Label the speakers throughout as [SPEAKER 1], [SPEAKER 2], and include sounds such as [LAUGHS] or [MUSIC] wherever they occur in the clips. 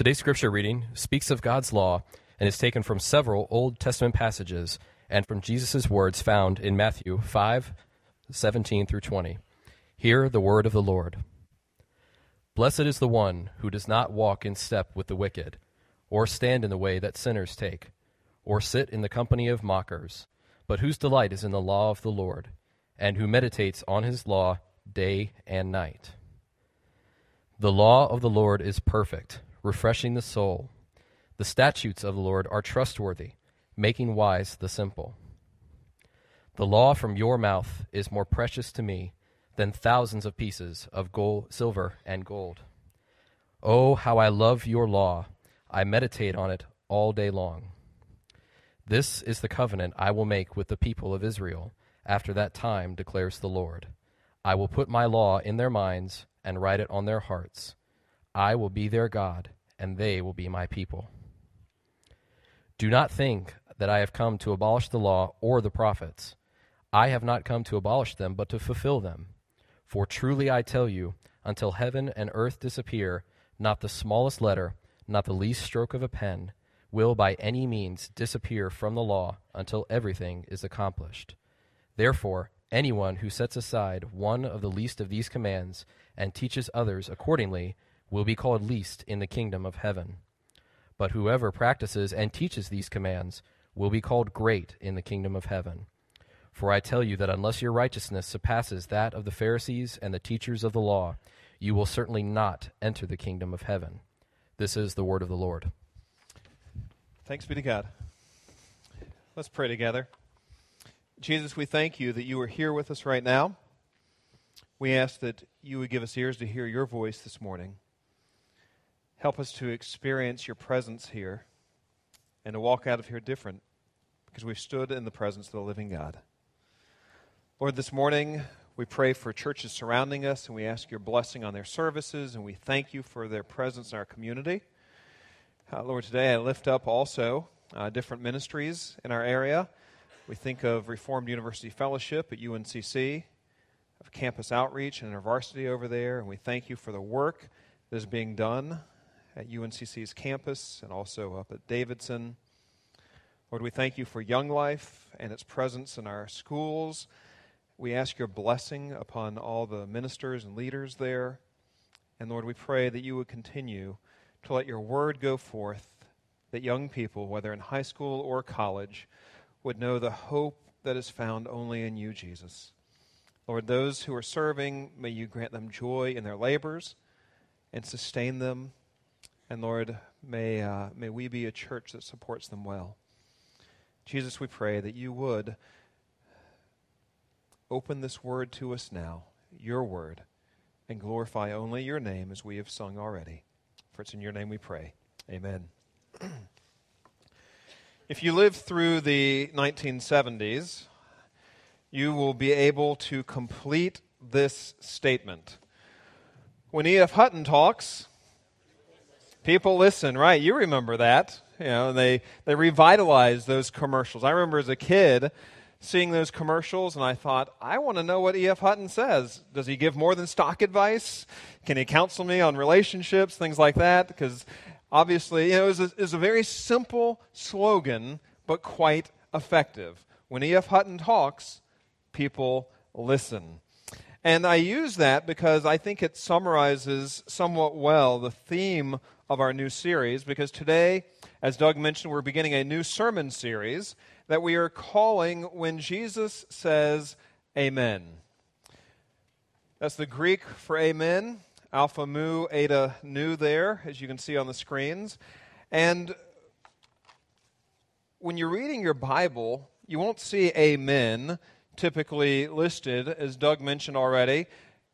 [SPEAKER 1] Today's scripture reading speaks of God's law and is taken from several Old Testament passages and from Jesus' words found in Matthew 5 17 through 20. Hear the word of the Lord. Blessed is the one who does not walk in step with the wicked, or stand in the way that sinners take, or sit in the company of mockers, but whose delight is in the law of the Lord, and who meditates on his law day and night. The law of the Lord is perfect, refreshing the soul. The statutes of the Lord are trustworthy, making wise the simple. The law from your mouth is more precious to me than thousands of pieces of gold, silver and gold. Oh, how I love your law! I meditate on it all day long. This is the covenant I will make with the people of Israel after that time, declares the Lord. I will put my law in their minds and write it on their hearts. I will be their God, and they will be my people. Do not think that I have come to abolish the law or the prophets. I have not come to abolish them, but to fulfill them. For truly I tell you, until heaven and earth disappear, not the smallest letter, not the least stroke of a pen, will by any means disappear from the law until everything is accomplished. Therefore, anyone who sets aside one of the least of these commands and teaches others accordingly will be called least in the kingdom of heaven. But whoever practices and teaches these commands will be called great in the kingdom of heaven. For I tell you that unless your righteousness surpasses that of the Pharisees and the teachers of the law, you will certainly not enter the kingdom of heaven. This is the word of the Lord.
[SPEAKER 2] Thanks be to God. Let's pray together. Jesus, we thank you that you are here with us right now. We ask that you would give us ears to hear your voice this morning. Help us to experience your presence here and to walk out of here different because we've stood in the presence of the living God. Lord, this morning we pray for churches surrounding us and we ask your blessing on their services and we thank you for their presence in our community. Uh, Lord, today I lift up also uh, different ministries in our area. We think of Reformed University Fellowship at UNCC, of campus outreach and InterVarsity over there, and we thank you for the work that is being done at UNCC's campus and also up at Davidson. Lord, we thank you for Young Life and its presence in our schools. We ask your blessing upon all the ministers and leaders there. And Lord, we pray that you would continue to let your word go forth, that young people, whether in high school or college, would know the hope that is found only in you, Jesus. Lord, those who are serving, may you grant them joy in their labors and sustain them and Lord, may, uh, may we be a church that supports them well. Jesus, we pray that you would open this word to us now, your word, and glorify only your name as we have sung already. For it's in your name we pray. Amen. if you lived through the 1970s, you will be able to complete this statement. When E.F. Hutton talks, People listen, right? You remember that. You know, they, they revitalized those commercials. I remember as a kid seeing those commercials and I thought, I want to know what E.F. Hutton says. Does he give more than stock advice? Can he counsel me on relationships, things like that? Because obviously, you know, it was, a, it was a very simple slogan, but quite effective. When E.F. Hutton talks, people listen. And I use that because I think it summarizes somewhat well the theme of our new series because today, as Doug mentioned, we're beginning a new sermon series that we are calling When Jesus Says Amen. That's the Greek for amen, alpha mu, eta nu, there, as you can see on the screens. And when you're reading your Bible, you won't see amen typically listed, as Doug mentioned already.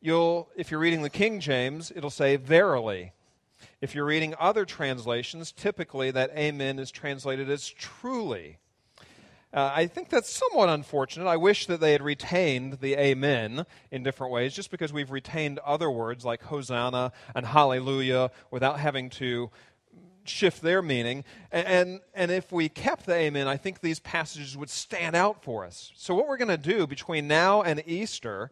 [SPEAKER 2] You'll, if you're reading the King James, it'll say verily. If you're reading other translations, typically that amen is translated as truly. Uh, I think that's somewhat unfortunate. I wish that they had retained the amen in different ways, just because we've retained other words like hosanna and hallelujah without having to shift their meaning. And, and, and if we kept the amen, I think these passages would stand out for us. So, what we're going to do between now and Easter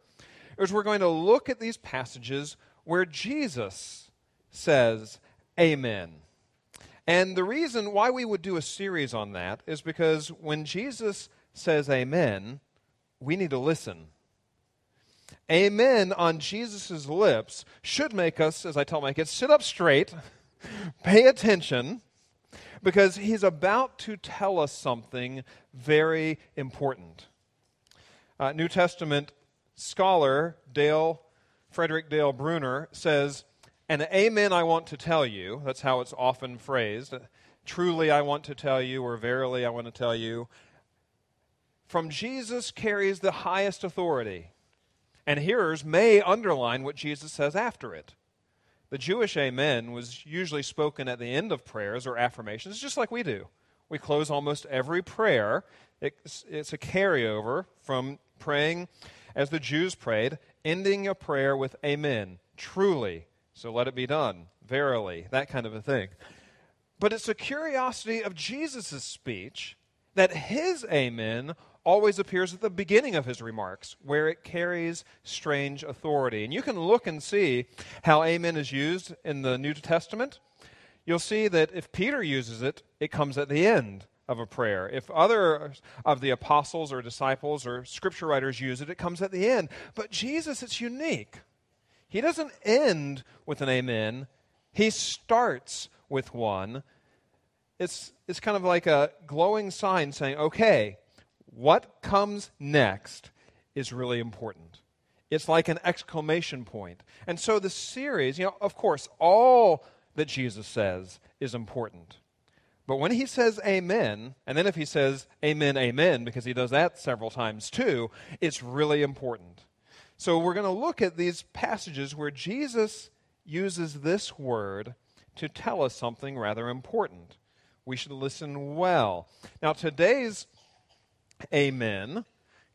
[SPEAKER 2] is we're going to look at these passages where Jesus says amen. And the reason why we would do a series on that is because when Jesus says amen, we need to listen. Amen on Jesus' lips should make us, as I tell my kids, sit up straight, [LAUGHS] pay attention, because he's about to tell us something very important. Uh, New Testament scholar Dale Frederick Dale Bruner says, "An amen I want to tell you." That's how it's often phrased. Truly I want to tell you, or verily I want to tell you. From Jesus carries the highest authority, and hearers may underline what Jesus says after it. The Jewish amen was usually spoken at the end of prayers or affirmations, just like we do. We close almost every prayer. It's, it's a carryover from praying as the Jews prayed, ending a prayer with amen, truly, so let it be done, verily, that kind of a thing. But it's a curiosity of Jesus' speech that his amen always appears at the beginning of his remarks, where it carries strange authority. And you can look and see how amen is used in the New Testament. You'll see that if Peter uses it, it comes at the end of a prayer. If other of the apostles or disciples or scripture writers use it, it comes at the end. But Jesus, it's unique. He doesn't end with an amen, he starts with one. It's, it's kind of like a glowing sign saying, okay, what comes next is really important. It's like an exclamation point. And so the series, you know, of course, all that Jesus says is important. But when he says amen, and then if he says amen, amen, because he does that several times too, it's really important. So we're going to look at these passages where Jesus uses this word to tell us something rather important. We should listen well. Now, today's amen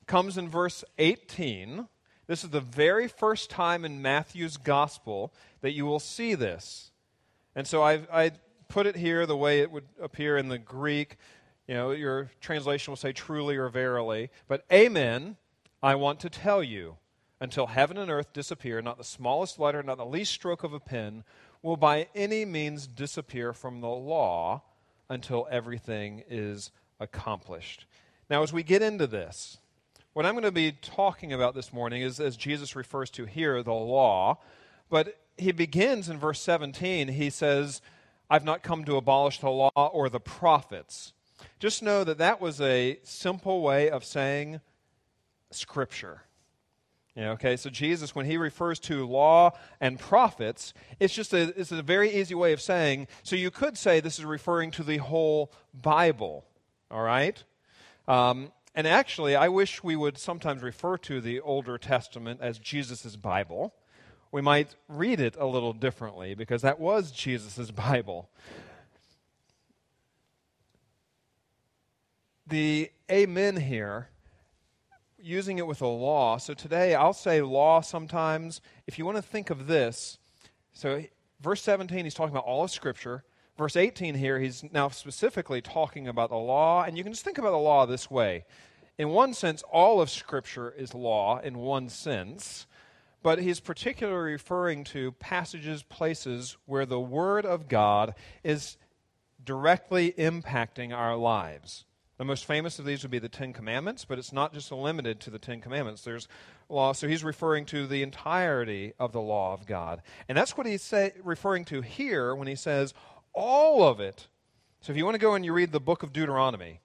[SPEAKER 2] comes in verse 18. This is the very first time in Matthew's gospel that you will see this. And so I put it here the way it would appear in the Greek. You know, your translation will say truly or verily. But amen, I want to tell you, until heaven and earth disappear, not the smallest letter, not the least stroke of a pen will by any means disappear from the law until everything is accomplished. Now, as we get into this, what I'm going to be talking about this morning is, as Jesus refers to here, the law. But he begins in verse 17. He says, I've not come to abolish the law or the prophets. Just know that that was a simple way of saying Scripture. Yeah, okay, so Jesus, when he refers to law and prophets, it's just a, it's a very easy way of saying, so you could say this is referring to the whole Bible, all right? Um, and actually, I wish we would sometimes refer to the Older Testament as Jesus' Bible. We might read it a little differently because that was Jesus' Bible. The amen here, using it with a law. So today I'll say law sometimes. If you want to think of this, so verse 17, he's talking about all of Scripture verse 18 here, he's now specifically talking about the law, and you can just think about the law this way. In one sense, all of Scripture is law, in one sense, but he's particularly referring to passages, places where the Word of God is directly impacting our lives. The most famous of these would be the Ten Commandments, but it's not just limited to the Ten Commandments. There's law, so he's referring to the entirety of the law of God. And that's what he's say, referring to here when he says all of it. So if you want to go and you read the book of Deuteronomy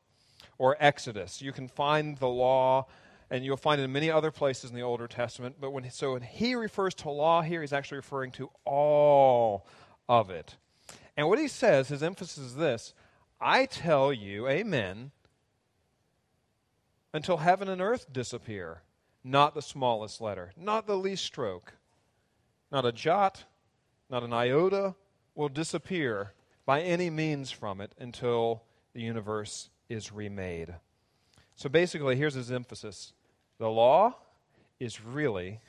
[SPEAKER 2] or Exodus, you can find the law and you'll find it in many other places in the Older Testament. But when so when he refers to law here, he's actually referring to all of it. And what he says, his emphasis is this: I tell you, Amen, until heaven and earth disappear, not the smallest letter, not the least stroke, not a jot, not an iota will disappear by any means from it until the universe is remade. So basically, here's his emphasis the law is really,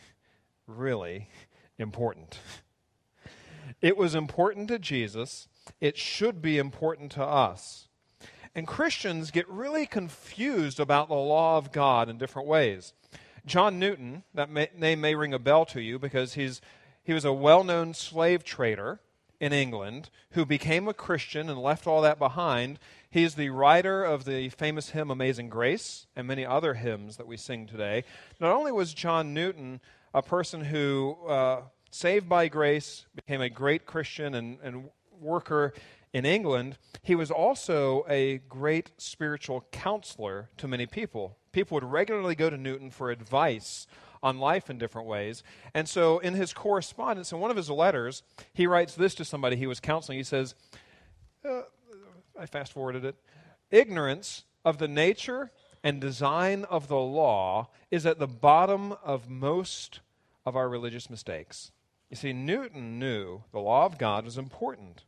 [SPEAKER 2] really important. It was important to Jesus, it should be important to us. And Christians get really confused about the law of God in different ways. John Newton, that may, name may ring a bell to you because he's, he was a well known slave trader in England who became a Christian and left all that behind. He's the writer of the famous hymn Amazing Grace and many other hymns that we sing today. Not only was John Newton a person who, uh, saved by grace, became a great Christian and, and worker in England, he was also a great spiritual counselor to many people. People would regularly go to Newton for advice on life in different ways. And so, in his correspondence, in one of his letters, he writes this to somebody he was counseling. He says, uh, I fast forwarded it. Ignorance of the nature and design of the law is at the bottom of most of our religious mistakes. You see, Newton knew the law of God was important.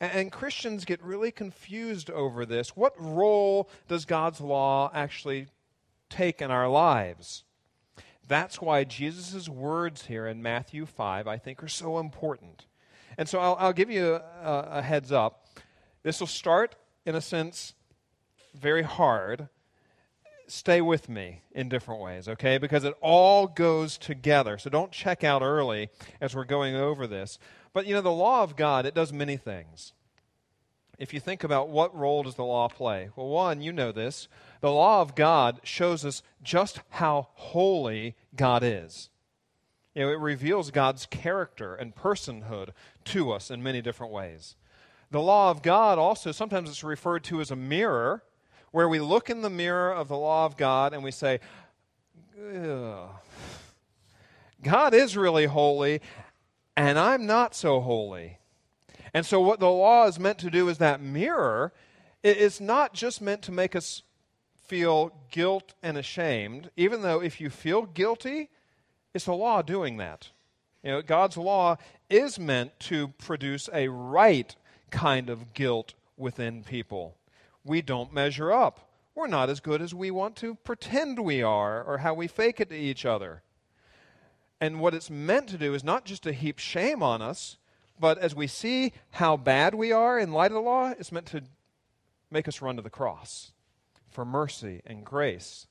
[SPEAKER 2] And, and Christians get really confused over this. What role does God's law actually take in our lives? That's why Jesus' words here in Matthew 5, I think, are so important. And so I'll, I'll give you a, a heads up. This will start, in a sense, very hard. Stay with me in different ways, okay? Because it all goes together. So don't check out early as we're going over this. But, you know, the law of God, it does many things. If you think about what role does the law play? Well, one, you know this. The law of God shows us just how holy God is. You know, it reveals God's character and personhood to us in many different ways. The law of God also, sometimes it's referred to as a mirror, where we look in the mirror of the law of God and we say, God is really holy, and I'm not so holy. And so, what the law is meant to do is that mirror. It's not just meant to make us feel guilt and ashamed, even though if you feel guilty, it's the law doing that. You know, God's law is meant to produce a right kind of guilt within people. We don't measure up. We're not as good as we want to pretend we are or how we fake it to each other. And what it's meant to do is not just to heap shame on us, but as we see how bad we are in light of the law, it's meant to make us run to the cross for mercy and grace.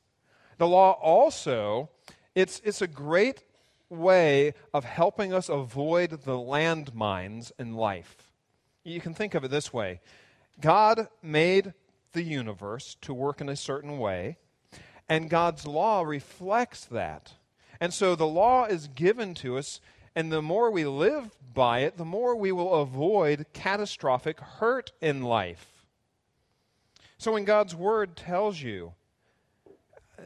[SPEAKER 2] The law also, it's, it's a great way of helping us avoid the landmines in life. You can think of it this way God made the universe to work in a certain way, and God's law reflects that. And so the law is given to us, and the more we live by it, the more we will avoid catastrophic hurt in life. So when God's word tells you, uh,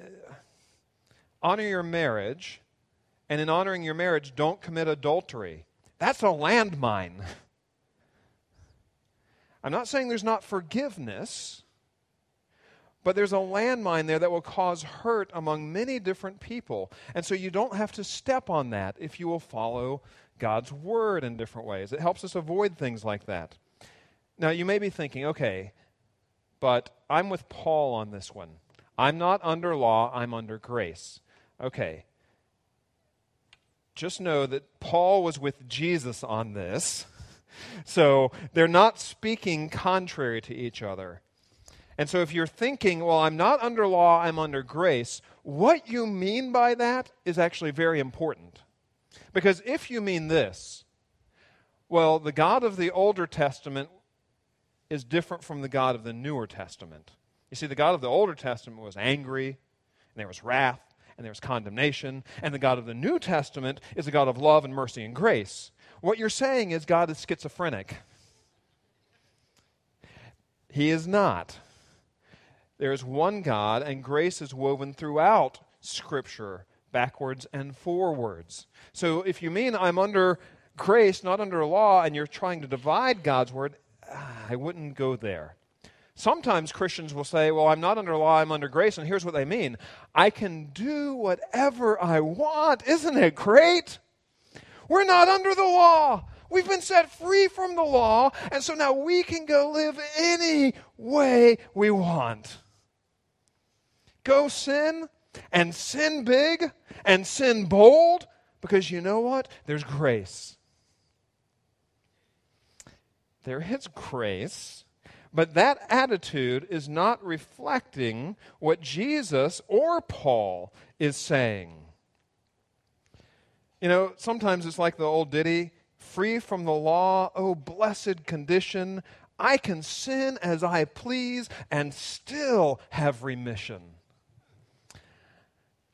[SPEAKER 2] honor your marriage, and in honoring your marriage, don't commit adultery, that's a landmine. [LAUGHS] I'm not saying there's not forgiveness, but there's a landmine there that will cause hurt among many different people. And so you don't have to step on that if you will follow God's word in different ways. It helps us avoid things like that. Now, you may be thinking, okay, but I'm with Paul on this one. I'm not under law, I'm under grace. Okay. Just know that Paul was with Jesus on this. [LAUGHS] So they're not speaking contrary to each other. And so if you're thinking, well, I'm not under law, I'm under grace, what you mean by that is actually very important. Because if you mean this, well, the God of the Older Testament is different from the God of the Newer Testament. You see, the God of the Older Testament was angry, and there was wrath, and there was condemnation, and the God of the New Testament is a God of love and mercy and grace. What you're saying is God is schizophrenic. He is not. There is one God, and grace is woven throughout Scripture, backwards and forwards. So if you mean I'm under grace, not under law, and you're trying to divide God's word, ah, I wouldn't go there. Sometimes Christians will say, Well, I'm not under law, I'm under grace, and here's what they mean I can do whatever I want. Isn't it great? We're not under the law. We've been set free from the law, and so now we can go live any way we want. Go sin, and sin big, and sin bold, because you know what? There's grace. There is grace, but that attitude is not reflecting what Jesus or Paul is saying. You know, sometimes it's like the old ditty free from the law. Oh, blessed condition. I can sin as I please and still have remission.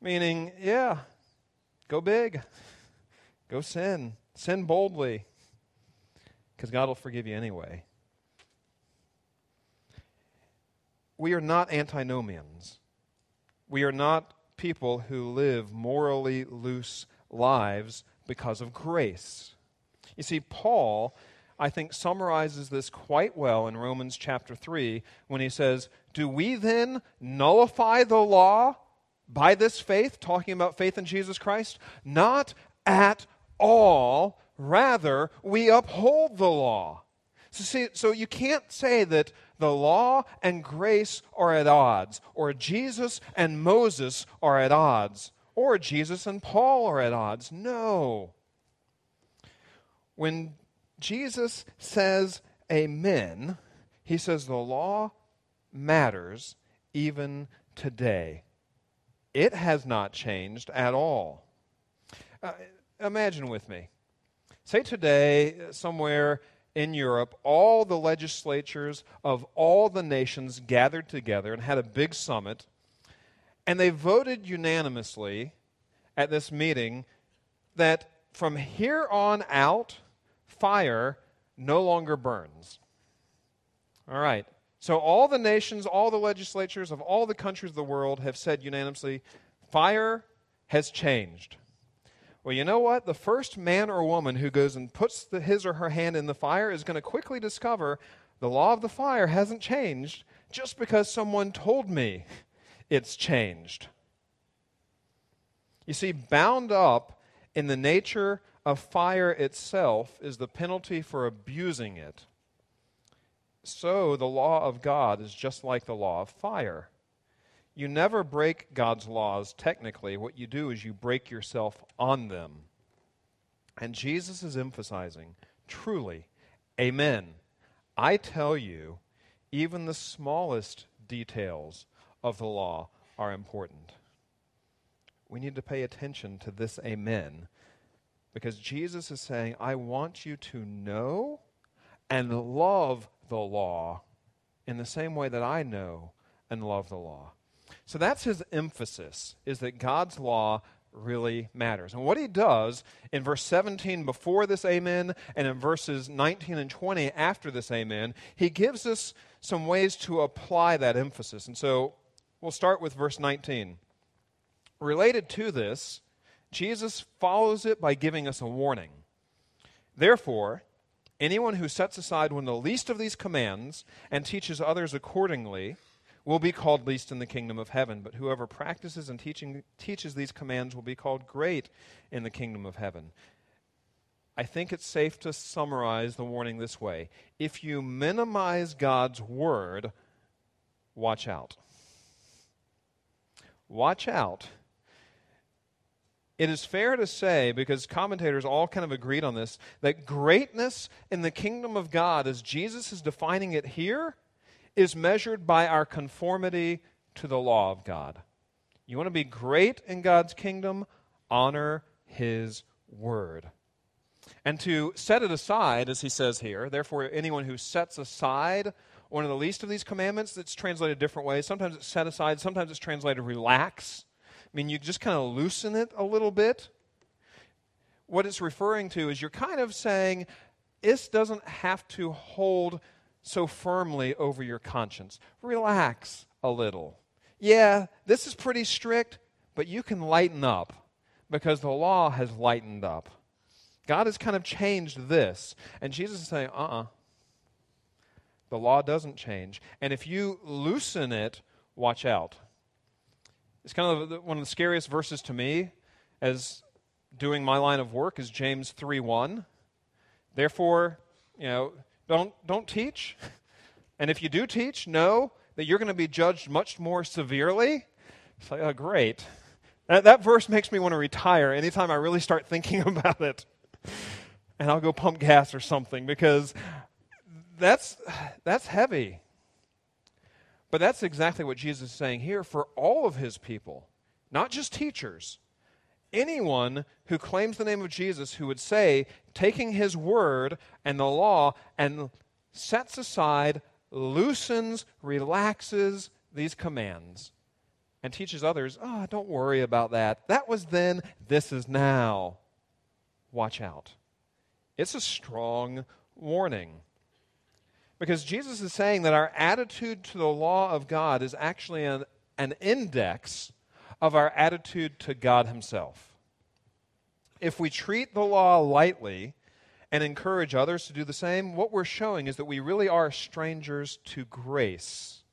[SPEAKER 2] Meaning, yeah, go big, go sin, sin boldly, because God will forgive you anyway. We are not antinomians. We are not people who live morally loose lives because of grace. You see, Paul, I think, summarizes this quite well in Romans chapter 3 when he says, Do we then nullify the law by this faith, talking about faith in Jesus Christ? Not at all. Rather, we uphold the law. So, see, so you can't say that the law and grace are at odds, or Jesus and Moses are at odds, or Jesus and Paul are at odds. No. When Jesus says amen, he says the law matters even today. It has not changed at all. Uh, imagine with me. Say today, somewhere in Europe, all the legislatures of all the nations gathered together and had a big summit, and they voted unanimously at this meeting that from here on out, fire no longer burns. All right. So, all the nations, all the legislatures of all the countries of the world have said unanimously fire has changed. Well, you know what? The first man or woman who goes and puts the, his or her hand in the fire is going to quickly discover the law of the fire hasn't changed just because someone told me it's changed. You see, bound up in the nature of fire itself is the penalty for abusing it. So, the law of God is just like the law of fire. You never break God's laws technically. What you do is you break yourself on them. And Jesus is emphasizing truly, Amen. I tell you, even the smallest details of the law are important. We need to pay attention to this Amen because Jesus is saying, I want you to know and love the law in the same way that I know and love the law. So that's his emphasis, is that God's law really matters. And what he does in verse 17 before this amen and in verses 19 and 20 after this amen, he gives us some ways to apply that emphasis. And so we'll start with verse 19. Related to this, Jesus follows it by giving us a warning. Therefore, anyone who sets aside one of the least of these commands and teaches others accordingly, will be called least in the kingdom of heaven, but whoever practices and teaching, teaches these commands will be called great in the kingdom of heaven. I think it's safe to summarize the warning this way if you minimize God's word, watch out. Watch out. It is fair to say, because commentators all kind of agreed on this, that greatness in the kingdom of God, as Jesus is defining it here, is measured by our conformity to the law of God. You want to be great in God's kingdom? Honor His word. And to set it aside, as he says here, therefore, anyone who sets aside one of the least of these commandments, that's translated different ways. Sometimes it's set aside, sometimes it's translated relax. I mean, you just kind of loosen it a little bit. What it's referring to is you're kind of saying, this doesn't have to hold so firmly over your conscience. Relax a little. Yeah, this is pretty strict, but you can lighten up because the law has lightened up. God has kind of changed this. And Jesus is saying, uh uh-uh. uh The law doesn't change. And if you loosen it, watch out. It's kind of one of the scariest verses to me as doing my line of work is James 3 1. Therefore, you know, don't, don't teach. [LAUGHS] And if you do teach, know that you're going to be judged much more severely. It's like, oh, great. That, that verse makes me want to retire anytime I really start thinking [LAUGHS] about it. And I'll go pump gas or something because that's, that's heavy. But that's exactly what Jesus is saying here for all of his people, not just teachers. anyone who claims the name of Jesus who would say, taking his word and the law and sets aside, loosens, relaxes these commands, and teaches others, oh, don't worry about that. That was then, this is now. Watch out. It's a strong warning. Because Jesus is saying that our attitude to the law of God is actually an, an index of our attitude to God Himself. If we treat the law lightly and encourage others to do the same, what we're showing is that we really are strangers to grace.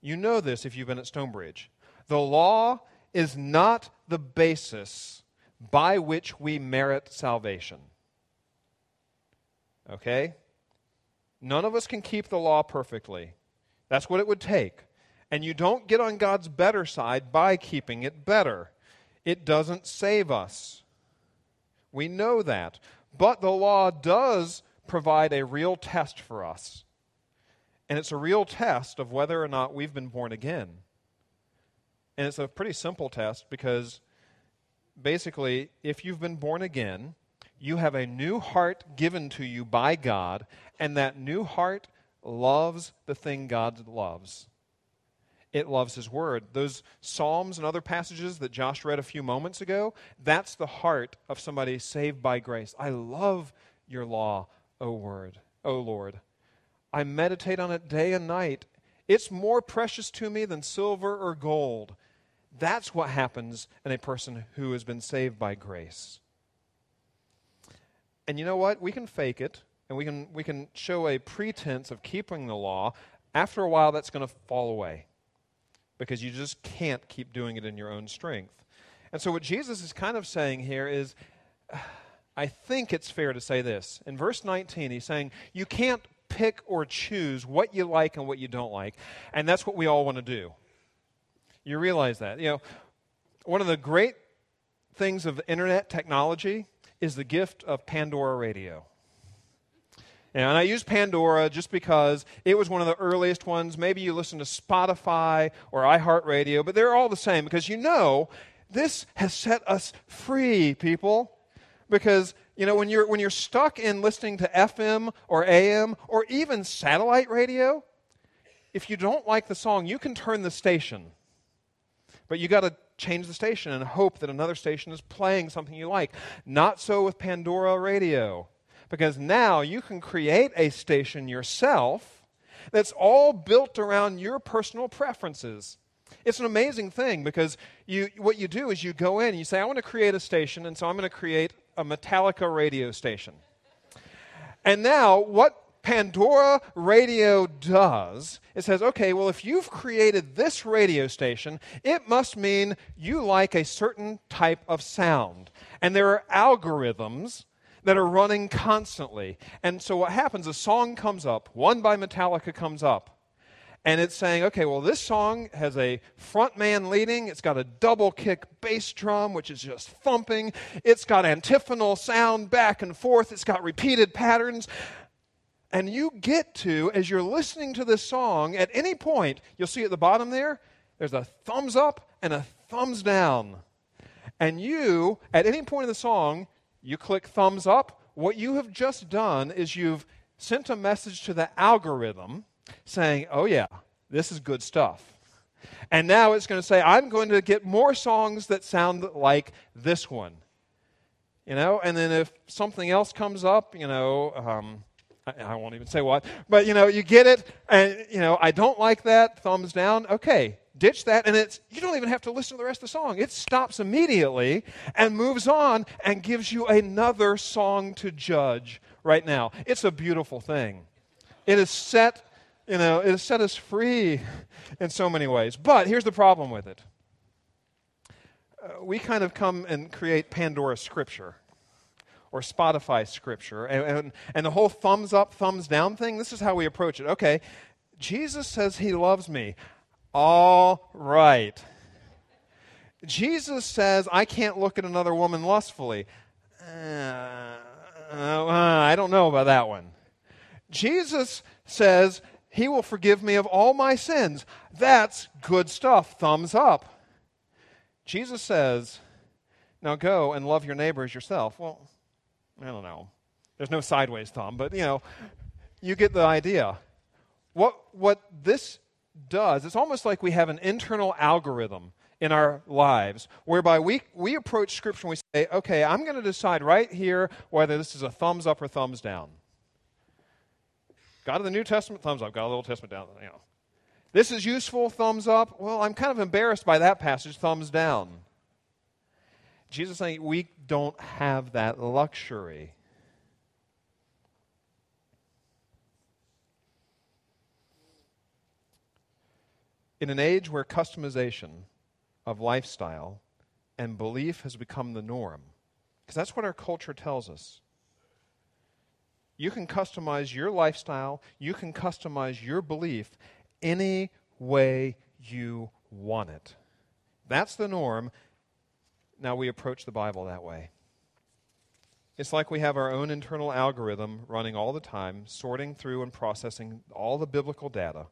[SPEAKER 2] You know this if you've been at Stonebridge. The law is not the basis by which we merit salvation. Okay? None of us can keep the law perfectly. That's what it would take. And you don't get on God's better side by keeping it better. It doesn't save us. We know that. But the law does provide a real test for us. And it's a real test of whether or not we've been born again. And it's a pretty simple test because basically, if you've been born again, you have a new heart given to you by God, and that new heart loves the thing God loves. It loves His Word. Those Psalms and other passages that Josh read a few moments ago, that's the heart of somebody saved by grace. I love your law, O Word, O Lord. I meditate on it day and night. It's more precious to me than silver or gold. That's what happens in a person who has been saved by grace. And you know what? We can fake it and we can, we can show a pretense of keeping the law. After a while, that's going to fall away because you just can't keep doing it in your own strength. And so, what Jesus is kind of saying here is [SIGHS] I think it's fair to say this. In verse 19, he's saying, You can't pick or choose what you like and what you don't like. And that's what we all want to do. You realize that. You know, one of the great things of internet technology is the gift of Pandora Radio. And I use Pandora just because it was one of the earliest ones. Maybe you listen to Spotify or iHeartRadio, but they're all the same because you know this has set us free, people. Because, you know, when you're, when you're stuck in listening to FM or AM or even satellite radio, if you don't like the song, you can turn the station. But you got to change the station and hope that another station is playing something you like. Not so with Pandora Radio, because now you can create a station yourself that's all built around your personal preferences. It's an amazing thing because you, what you do is you go in and you say, I want to create a station, and so I'm going to create a Metallica radio station. And now, what Pandora Radio does, it says, okay, well, if you've created this radio station, it must mean you like a certain type of sound. And there are algorithms that are running constantly. And so what happens, a song comes up, one by Metallica comes up, and it's saying, okay, well, this song has a front man leading. It's got a double kick bass drum, which is just thumping. It's got antiphonal sound back and forth. It's got repeated patterns. And you get to, as you're listening to this song, at any point, you'll see at the bottom there, there's a thumbs up and a thumbs down. And you, at any point in the song, you click thumbs up. What you have just done is you've sent a message to the algorithm saying, oh, yeah, this is good stuff. And now it's going to say, I'm going to get more songs that sound like this one. You know, and then if something else comes up, you know, um, I, won't even say what, but you know, you get it, and you know, I don't like that, thumbs down. Okay, ditch that, and it's you don't even have to listen to the rest of the song. It stops immediately and moves on and gives you another song to judge right now. It's a beautiful thing. It has set, you know, it has set us free in so many ways. But here's the problem with it. Uh, we kind of come and create pandora's scripture or Spotify scripture. And, and, and the whole thumbs up, thumbs down thing, this is how we approach it. Okay, Jesus says he loves me. All right. Jesus says I can't look at another woman lustfully. Uh, uh, I don't know about that one. Jesus says he will forgive me of all my sins. That's good stuff. Thumbs up. Jesus says, Now go and love your neighbor as yourself. Well, I don't know. There's no sideways thumb, but you know, you get the idea. What, what this does, it's almost like we have an internal algorithm in our lives whereby we, we approach Scripture and we say, okay, I'm going to decide right here whether this is a thumbs up or thumbs down. God of the New Testament, thumbs up. God of the Old Testament, down. You know. This is useful, thumbs up. Well, I'm kind of embarrassed by that passage, thumbs down. Jesus saying we don't have that luxury. In an age where customization of lifestyle and belief has become the norm, because that's what our culture tells us. You can customize your lifestyle, you can customize your belief any way you want it. That's the norm. Now we approach the Bible that way. It's like we have our own internal algorithm running all the time, sorting through and processing all the biblical data.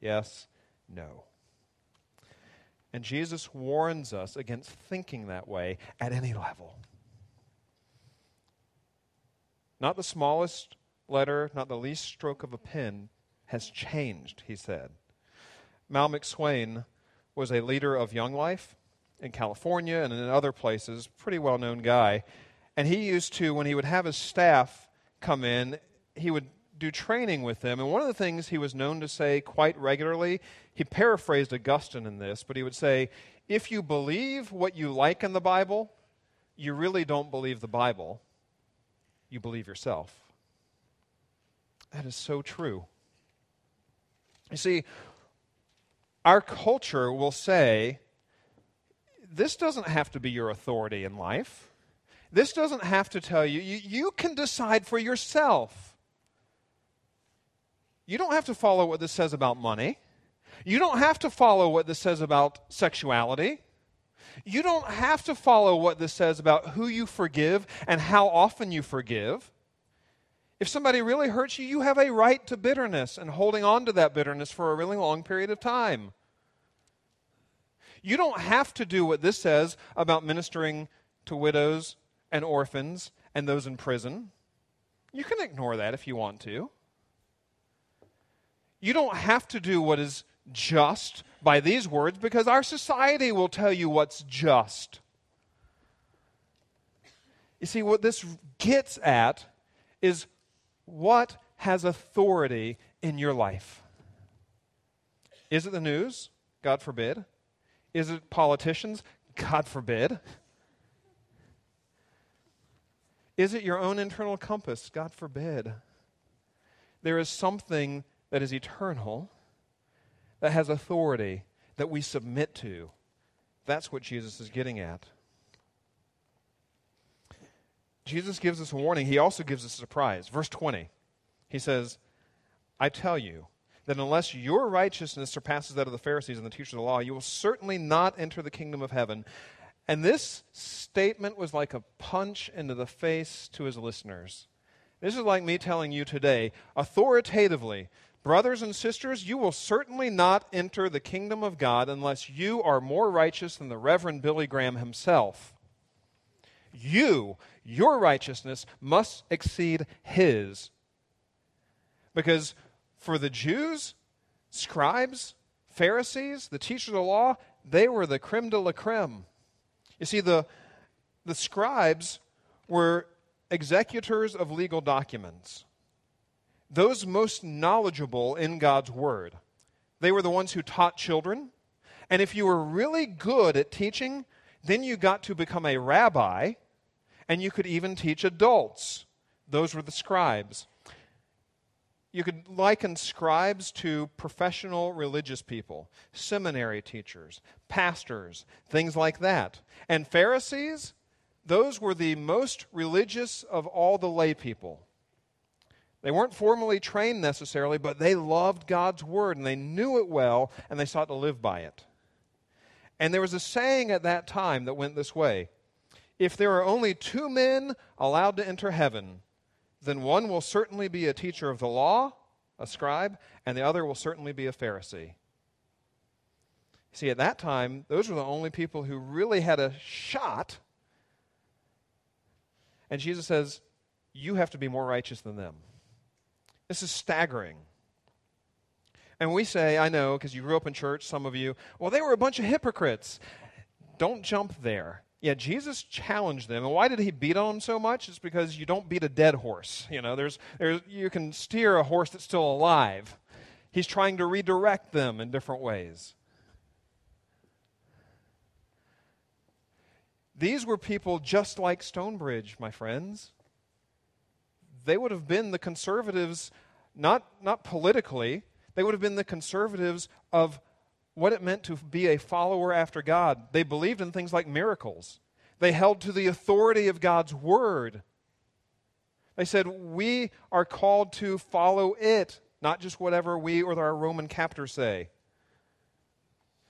[SPEAKER 2] Yes, no. And Jesus warns us against thinking that way at any level. Not the smallest letter, not the least stroke of a pen has changed, he said. Mal McSwain was a leader of Young Life in California and in other places, pretty well known guy. And he used to, when he would have his staff come in, he would do training with them. And one of the things he was known to say quite regularly, he paraphrased Augustine in this, but he would say, If you believe what you like in the Bible, you really don't believe the Bible, you believe yourself. That is so true. You see, our culture will say, this doesn't have to be your authority in life. This doesn't have to tell you. you. You can decide for yourself. You don't have to follow what this says about money. You don't have to follow what this says about sexuality. You don't have to follow what this says about who you forgive and how often you forgive. If somebody really hurts you, you have a right to bitterness and holding on to that bitterness for a really long period of time. You don't have to do what this says about ministering to widows and orphans and those in prison. You can ignore that if you want to. You don't have to do what is just by these words because our society will tell you what's just. You see, what this gets at is what has authority in your life? Is it the news? God forbid. Is it politicians? God forbid. Is it your own internal compass? God forbid. There is something that is eternal, that has authority, that we submit to. That's what Jesus is getting at. Jesus gives us a warning. He also gives us a surprise. Verse 20, he says, I tell you that unless your righteousness surpasses that of the Pharisees and the teachers of the law, you will certainly not enter the kingdom of heaven. And this statement was like a punch into the face to his listeners. This is like me telling you today, authoritatively, brothers and sisters, you will certainly not enter the kingdom of God unless you are more righteous than the Reverend Billy Graham himself. You your righteousness must exceed his. Because for the Jews, scribes, Pharisees, the teachers of the law, they were the creme de la creme. You see, the, the scribes were executors of legal documents, those most knowledgeable in God's word. They were the ones who taught children. And if you were really good at teaching, then you got to become a rabbi and you could even teach adults. Those were the scribes. You could liken scribes to professional religious people, seminary teachers, pastors, things like that. And Pharisees, those were the most religious of all the lay people. They weren't formally trained necessarily, but they loved God's word and they knew it well and they sought to live by it. And there was a saying at that time that went this way if there are only two men allowed to enter heaven, then one will certainly be a teacher of the law, a scribe, and the other will certainly be a Pharisee. See, at that time, those were the only people who really had a shot. And Jesus says, You have to be more righteous than them. This is staggering. And we say, I know, because you grew up in church, some of you, well, they were a bunch of hypocrites. Don't jump there. Yeah, Jesus challenged them. And why did he beat on them so much? It's because you don't beat a dead horse. You know, there's, there's, you can steer a horse that's still alive. He's trying to redirect them in different ways. These were people just like Stonebridge, my friends. They would have been the conservatives, not, not politically, they would have been the conservatives of what it meant to be a follower after God. They believed in things like miracles, they held to the authority of God's word. They said, We are called to follow it, not just whatever we or our Roman captors say.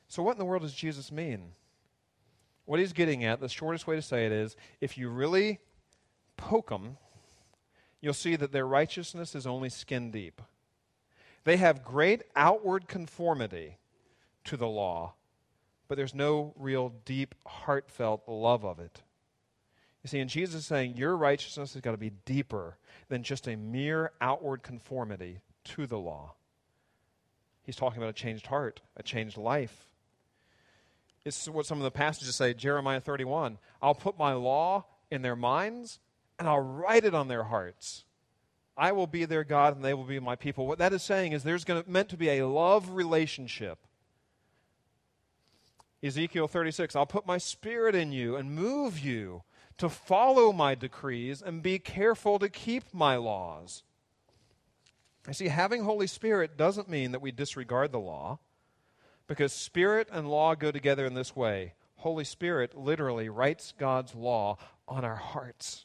[SPEAKER 2] So, what in the world does Jesus mean? What he's getting at, the shortest way to say it is if you really poke them, you'll see that their righteousness is only skin deep. They have great outward conformity to the law, but there's no real deep, heartfelt love of it. You see, and Jesus is saying your righteousness has got to be deeper than just a mere outward conformity to the law. He's talking about a changed heart, a changed life. It's what some of the passages say, Jeremiah 31. I'll put my law in their minds and I'll write it on their hearts. I will be their God and they will be my people. What that is saying is there's going to, meant to be a love relationship. Ezekiel 36 I'll put my spirit in you and move you to follow my decrees and be careful to keep my laws. I see, having Holy Spirit doesn't mean that we disregard the law, because Spirit and law go together in this way. Holy Spirit literally writes God's law on our hearts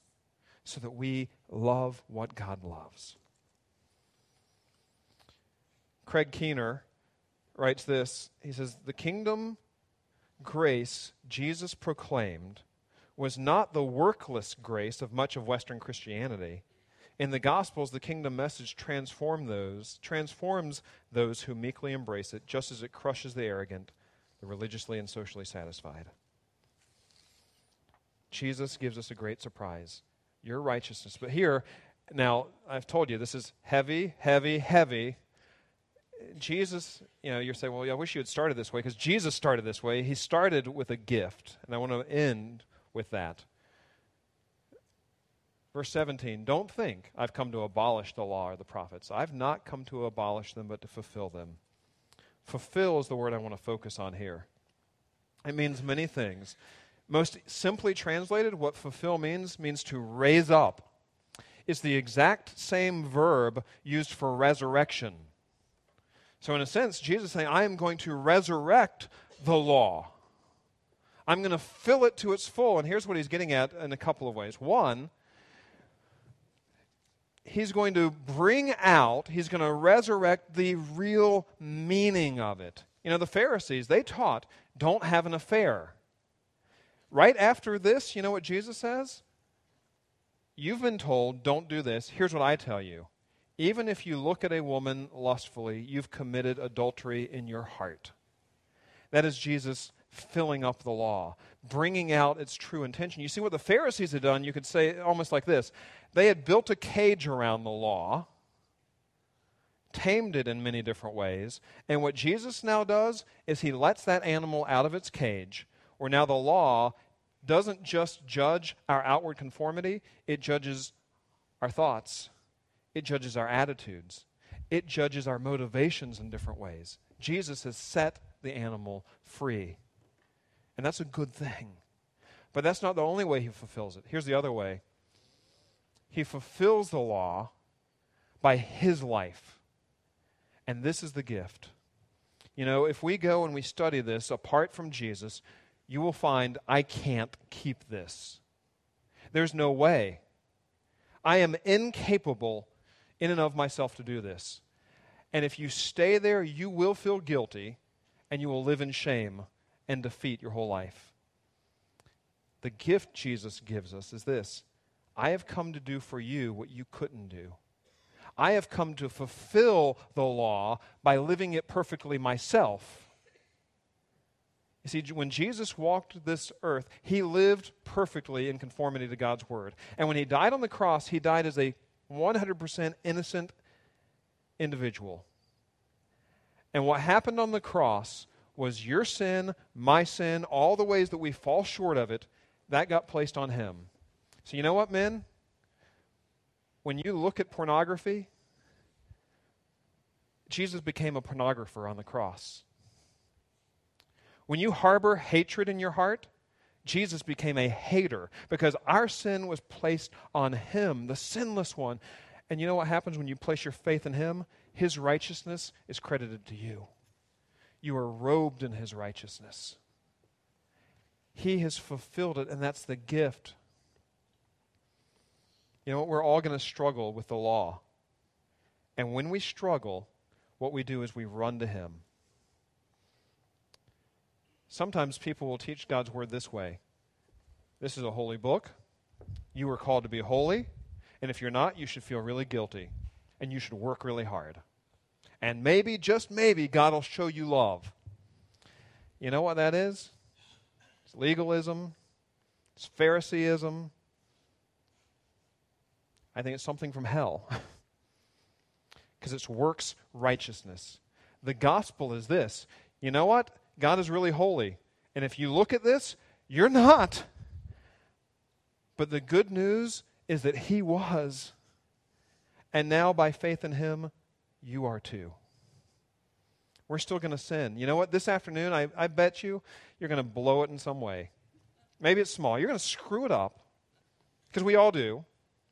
[SPEAKER 2] so that we love what God loves. Craig Keener writes this He says, The kingdom grace Jesus proclaimed was not the workless grace of much of Western Christianity. In the Gospels, the kingdom message transform those, transforms those who meekly embrace it, just as it crushes the arrogant, the religiously and socially satisfied. Jesus gives us a great surprise your righteousness. But here, now, I've told you, this is heavy, heavy, heavy. Jesus, you know, you're saying, well, I wish you had started this way because Jesus started this way. He started with a gift, and I want to end with that. Verse 17 Don't think I've come to abolish the law or the prophets. I've not come to abolish them, but to fulfill them. Fulfill is the word I want to focus on here. It means many things. Most simply translated, what fulfill means means to raise up. It's the exact same verb used for resurrection. So, in a sense, Jesus is saying, I am going to resurrect the law. I'm going to fill it to its full. And here's what he's getting at in a couple of ways. One, he's going to bring out, he's going to resurrect the real meaning of it. You know, the Pharisees, they taught, don't have an affair. Right after this, you know what Jesus says? You've been told, don't do this. Here's what I tell you. Even if you look at a woman lustfully, you've committed adultery in your heart. That is Jesus filling up the law, bringing out its true intention. You see what the Pharisees had done, you could say almost like this they had built a cage around the law, tamed it in many different ways, and what Jesus now does is he lets that animal out of its cage where now the law doesn't just judge our outward conformity, it judges our thoughts, it judges our attitudes, it judges our motivations in different ways. Jesus has set the animal free. And that's a good thing. But that's not the only way he fulfills it. Here's the other way he fulfills the law by his life. And this is the gift. You know, if we go and we study this apart from Jesus, you will find I can't keep this. There's no way. I am incapable in and of myself to do this. And if you stay there, you will feel guilty and you will live in shame and defeat your whole life. The gift Jesus gives us is this I have come to do for you what you couldn't do. I have come to fulfill the law by living it perfectly myself. You see, when Jesus walked this earth, he lived perfectly in conformity to God's word. And when he died on the cross, he died as a 100% innocent individual. And what happened on the cross was your sin, my sin, all the ways that we fall short of it, that got placed on him. So, you know what, men? When you look at pornography, Jesus became a pornographer on the cross. When you harbor hatred in your heart, Jesus became a hater because our sin was placed on him, the sinless one. And you know what happens when you place your faith in him? His righteousness is credited to you. You are robed in his righteousness. He has fulfilled it, and that's the gift. You know what? We're all going to struggle with the law. And when we struggle, what we do is we run to him. Sometimes people will teach God's word this way This is a holy book. You are called to be holy. And if you're not, you should feel really guilty. And you should work really hard. And maybe, just maybe, God will show you love. You know what that is? It's legalism, it's Phariseeism. I think it's something from hell. [LAUGHS] Because it's works righteousness. The gospel is this you know what? God is really holy. And if you look at this, you're not. But the good news is that He was. And now, by faith in Him, you are too. We're still going to sin. You know what? This afternoon, I, I bet you, you're going to blow it in some way. Maybe it's small. You're going to screw it up. Because we all do.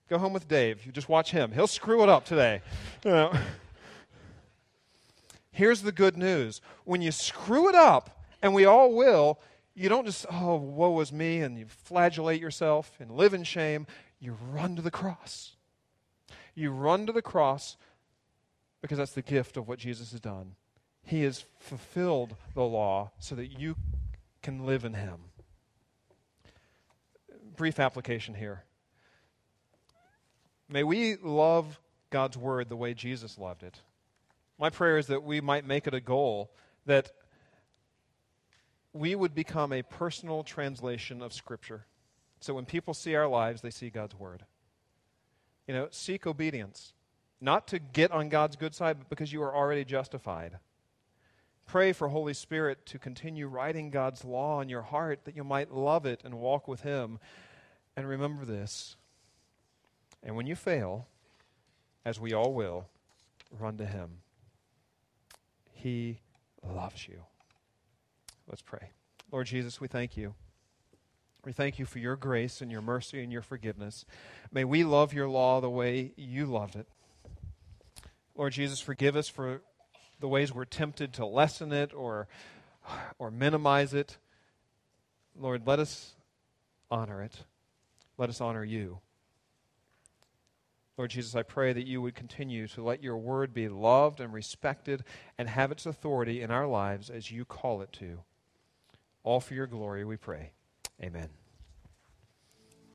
[SPEAKER 2] Go home with Dave. You just watch him. He'll screw it up today. [LAUGHS] You know. Here's the good news when you screw it up, and we all will, you don't just, oh, woe is me, and you flagellate yourself and live in shame. You run to the cross. You run to the cross because that's the gift of what Jesus has done. He has fulfilled the law so that you can live in Him. Brief application here. May we love God's Word the way Jesus loved it. My prayer is that we might make it a goal that we would become a personal translation of Scripture. So when people see our lives, they see God's Word. You know, seek obedience, not to get on God's good side, but because you are already justified. Pray for Holy Spirit to continue writing God's law in your heart that you might love it and walk with Him. And remember this. And when you fail, as we all will, run to Him. He loves you. Let's pray. Lord Jesus, we thank you. We thank you for your grace and your mercy and your forgiveness. May we love your law the way you loved it. Lord Jesus, forgive us for the ways we're tempted to lessen it or, or minimize it. Lord, let us honor it. Let us honor you. Lord Jesus, I pray that you would continue to let your word be loved and respected and have its authority in our lives as you call it to. All for your glory, we pray. Amen.